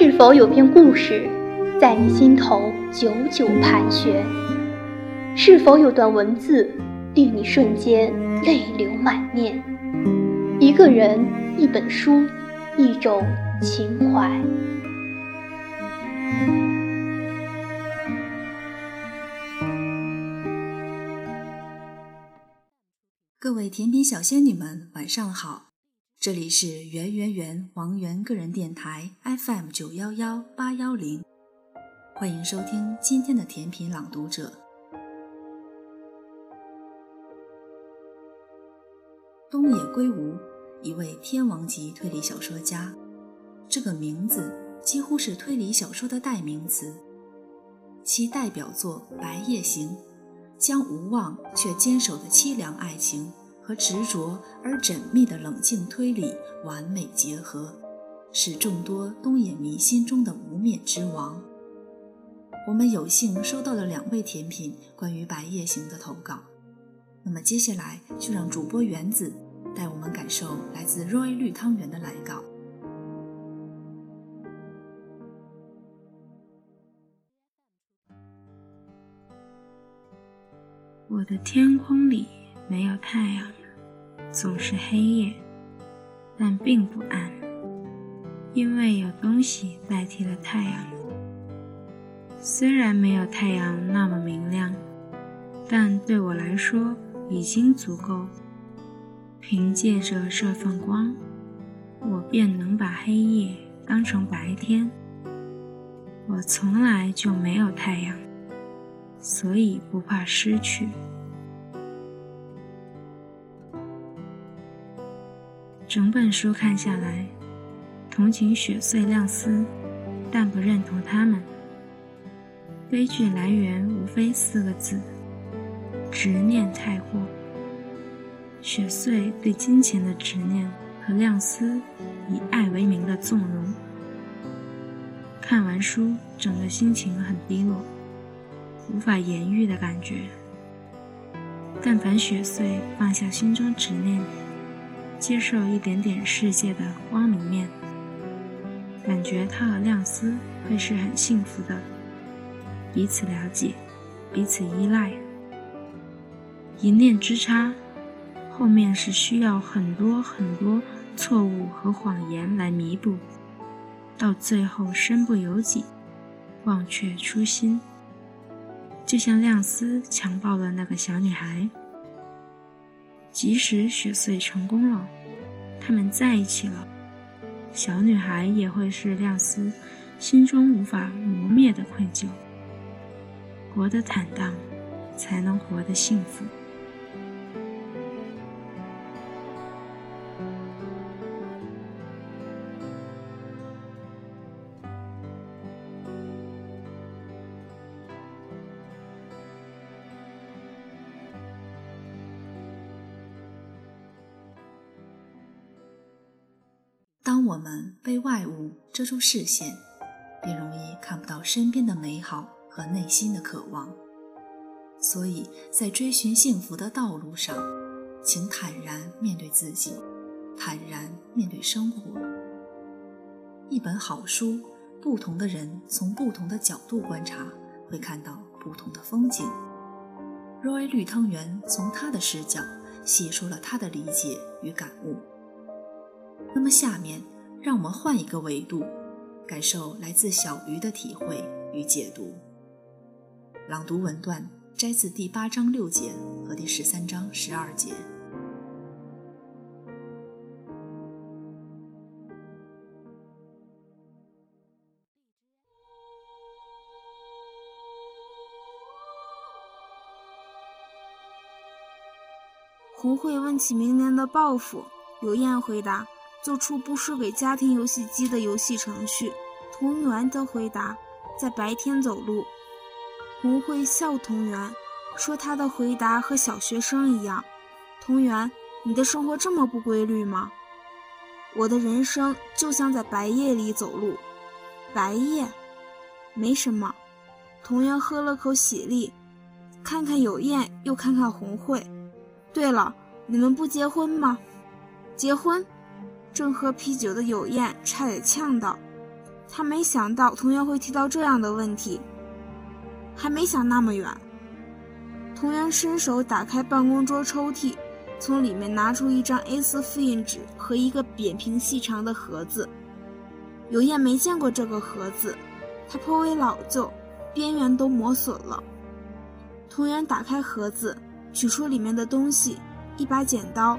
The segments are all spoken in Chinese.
是否有篇故事在你心头久久盘旋？是否有段文字令你瞬间泪流满面？一个人，一本书，一种情怀。各位甜品小仙女们，晚上好。这里是圆圆圆王源个人电台 FM 九幺幺八幺零，欢迎收听今天的甜品朗读者。东野圭吾，一位天王级推理小说家，这个名字几乎是推理小说的代名词。其代表作《白夜行》，将无望却坚守的凄凉爱情。和执着而缜密的冷静推理完美结合，是众多东野迷心中的无冕之王。我们有幸收到了两位甜品关于《白夜行》的投稿，那么接下来就让主播原子带我们感受来自 Roy 绿汤圆的来稿。我的天空里没有太阳。总是黑夜，但并不暗，因为有东西代替了太阳。虽然没有太阳那么明亮，但对我来说已经足够。凭借着这份光，我便能把黑夜当成白天。我从来就没有太阳，所以不怕失去。整本书看下来，同情雪穗、亮司，但不认同他们。悲剧来源无非四个字：执念太过。雪穗对金钱的执念和亮司以爱为名的纵容。看完书，整个心情很低落，无法言喻的感觉。但凡雪穗放下心中执念。接受一点点世界的光明面，感觉他和亮司会是很幸福的，彼此了解，彼此依赖。一念之差，后面是需要很多很多错误和谎言来弥补，到最后身不由己，忘却初心。就像亮司强暴了那个小女孩。即使雪穗成功了，他们在一起了，小女孩也会是亮司心中无法磨灭的愧疚。活得坦荡，才能活得幸福。当我们被外物遮住视线，便容易看不到身边的美好和内心的渴望。所以在追寻幸福的道路上，请坦然面对自己，坦然面对生活。一本好书，不同的人从不同的角度观察，会看到不同的风景。Roy 绿汤圆从他的视角写出了他的理解与感悟。那么，下面让我们换一个维度，感受来自小鱼的体会与解读。朗读文段摘自第八章六节和第十三章十二节。胡慧问起明年的抱负，刘燕回答。做出不输给家庭游戏机的游戏程序。同源则回答：在白天走路。红会笑同源，说他的回答和小学生一样。同源，你的生活这么不规律吗？我的人生就像在白夜里走路。白夜，没什么。同源喝了口喜力，看看有燕，又看看红会。对了，你们不结婚吗？结婚。正喝啤酒的有燕差点呛到：“他没想到同源会提到这样的问题，还没想那么远。同源伸手打开办公桌抽屉，从里面拿出一张 A4 复印纸和一个扁平细长的盒子。有燕没见过这个盒子，它颇为老旧，边缘都磨损了。同源打开盒子，取出里面的东西，一把剪刀，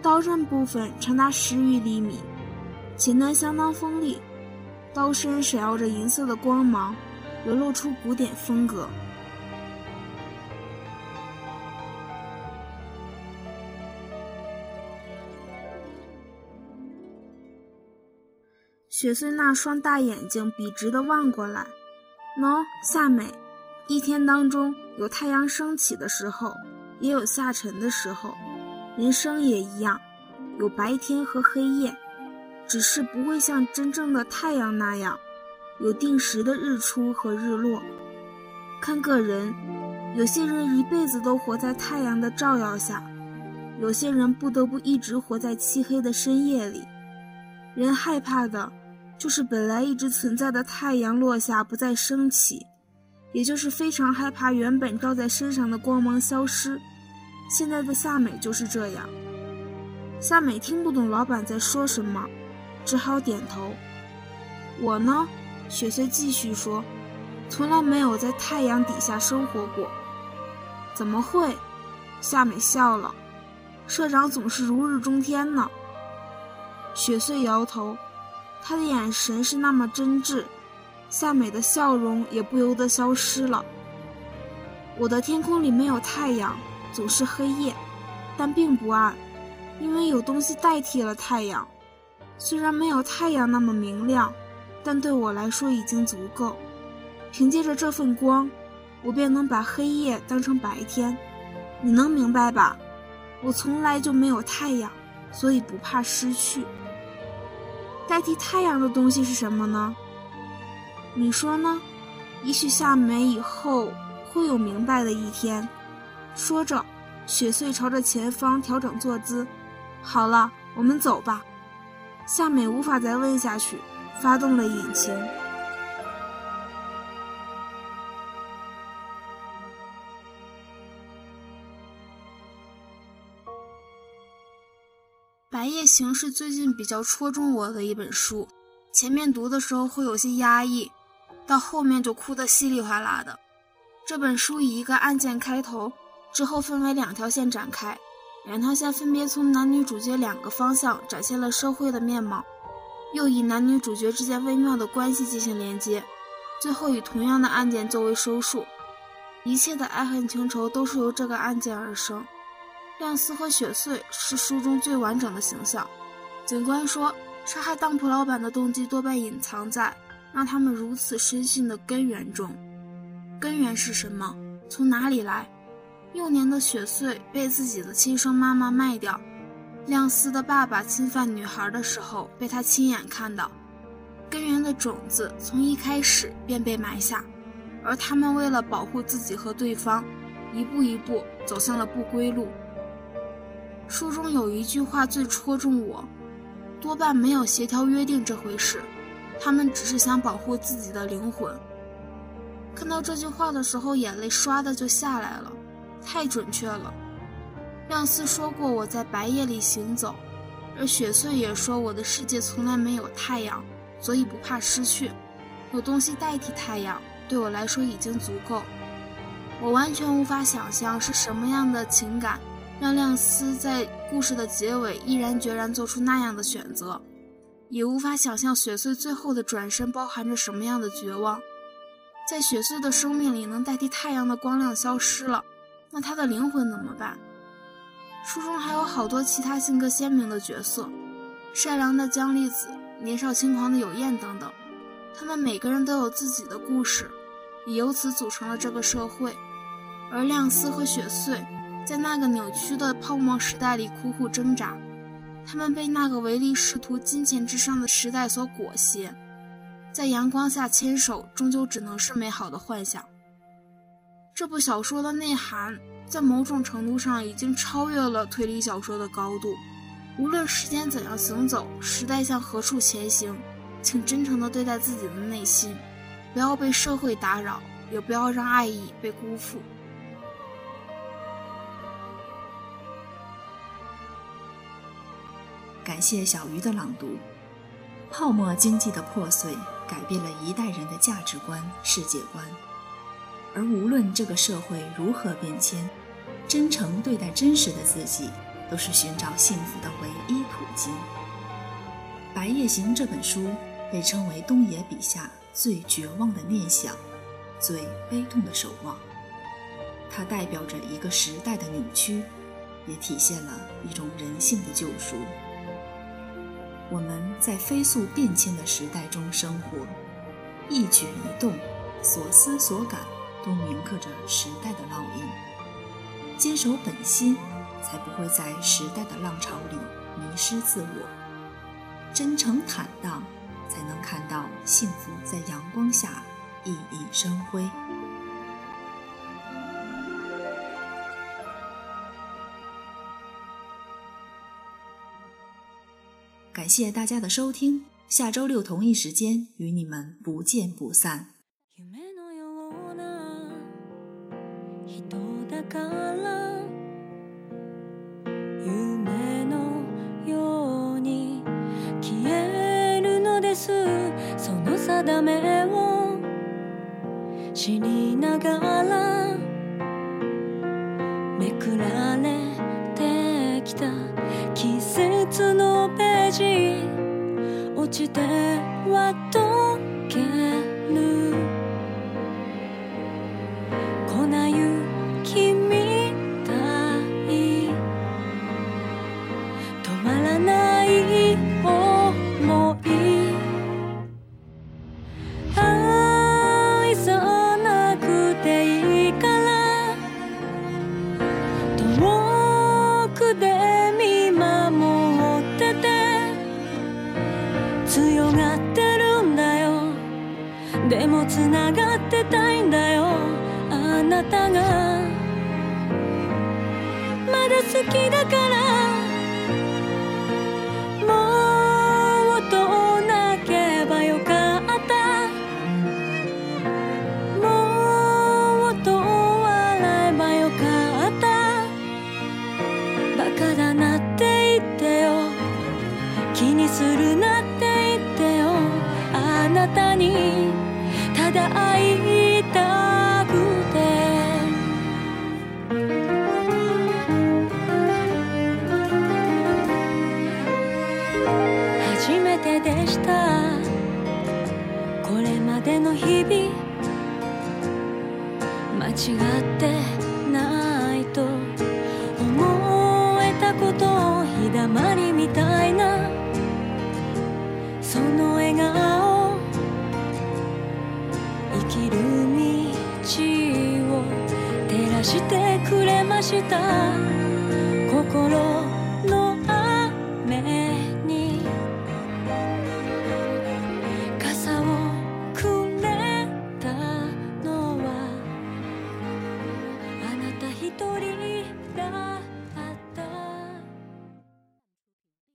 刀刃部分长达十余厘米，前端相当锋利，刀身闪耀着银色的光芒，流露出古典风格。雪穗那双大眼睛笔直地望过来，喏，夏美，一天当中有太阳升起的时候，也有下沉的时候，人生也一样，有白天和黑夜，只是不会像真正的太阳那样，有定时的日出和日落。看个人，有些人一辈子都活在太阳的照耀下，有些人不得不一直活在漆黑的深夜里。人害怕的。就是本来一直存在的太阳落下不再升起，也就是非常害怕原本照在身上的光芒消失。现在的夏美就是这样。夏美听不懂老板在说什么，只好点头。我呢，雪穗继续说，从来没有在太阳底下生活过。怎么会？夏美笑了。社长总是如日中天呢。雪穗摇头。他的眼神是那么真挚，夏美的笑容也不由得消失了。我的天空里没有太阳，总是黑夜，但并不暗，因为有东西代替了太阳。虽然没有太阳那么明亮，但对我来说已经足够。凭借着这份光，我便能把黑夜当成白天。你能明白吧？我从来就没有太阳，所以不怕失去。代替太阳的东西是什么呢？你说呢？也许夏美以后会有明白的一天。说着，雪穗朝着前方调整坐姿。好了，我们走吧。夏美无法再问下去，发动了引擎。《白夜行》是最近比较戳中我的一本书，前面读的时候会有些压抑，到后面就哭得稀里哗啦的。这本书以一个案件开头，之后分为两条线展开，两条线分别从男女主角两个方向展现了社会的面貌，又以男女主角之间微妙的关系进行连接，最后以同样的案件作为收束。一切的爱恨情仇都是由这个案件而生。亮司和雪穗是书中最完整的形象。警官说，杀害当铺老板的动机多半隐藏在让他们如此深信的根源中。根源是什么？从哪里来？幼年的雪穗被自己的亲生妈妈卖掉，亮司的爸爸侵犯女孩的时候被他亲眼看到。根源的种子从一开始便被埋下，而他们为了保护自己和对方，一步一步走向了不归路。书中有一句话最戳中我，多半没有协调约定这回事，他们只是想保护自己的灵魂。看到这句话的时候，眼泪唰的就下来了，太准确了。亮司说过我在白夜里行走，而雪穗也说我的世界从来没有太阳，所以不怕失去。有东西代替太阳，对我来说已经足够。我完全无法想象是什么样的情感。让亮司在故事的结尾毅然决然做出那样的选择，也无法想象雪穗最后的转身包含着什么样的绝望。在雪穗的生命里，能代替太阳的光亮消失了，那他的灵魂怎么办？书中还有好多其他性格鲜明的角色，善良的姜丽子，年少轻狂的有燕等等，他们每个人都有自己的故事，也由此组成了这个社会。而亮司和雪穗。在那个扭曲的泡沫时代里苦苦挣扎，他们被那个唯利是图、金钱至上的时代所裹挟，在阳光下牵手，终究只能是美好的幻想。这部小说的内涵在某种程度上已经超越了推理小说的高度。无论时间怎样行走，时代向何处前行，请真诚地对待自己的内心，不要被社会打扰，也不要让爱意被辜负。感谢小鱼的朗读。泡沫经济的破碎，改变了一代人的价值观、世界观。而无论这个社会如何变迁，真诚对待真实的自己，都是寻找幸福的唯一途径。《白夜行》这本书被称为东野笔下最绝望的念想，最悲痛的守望。它代表着一个时代的扭曲，也体现了一种人性的救赎。我们在飞速变迁的时代中生活，一举一动、所思所感都铭刻着时代的烙印。坚守本心，才不会在时代的浪潮里迷失自我。真诚坦荡，才能看到幸福在阳光下熠熠生辉。感谢大家的收听，下周六同一时间与你们不见不散。死にながらめくられてきた。季節のページ落ちてはだからきる道を照らしてくれました。心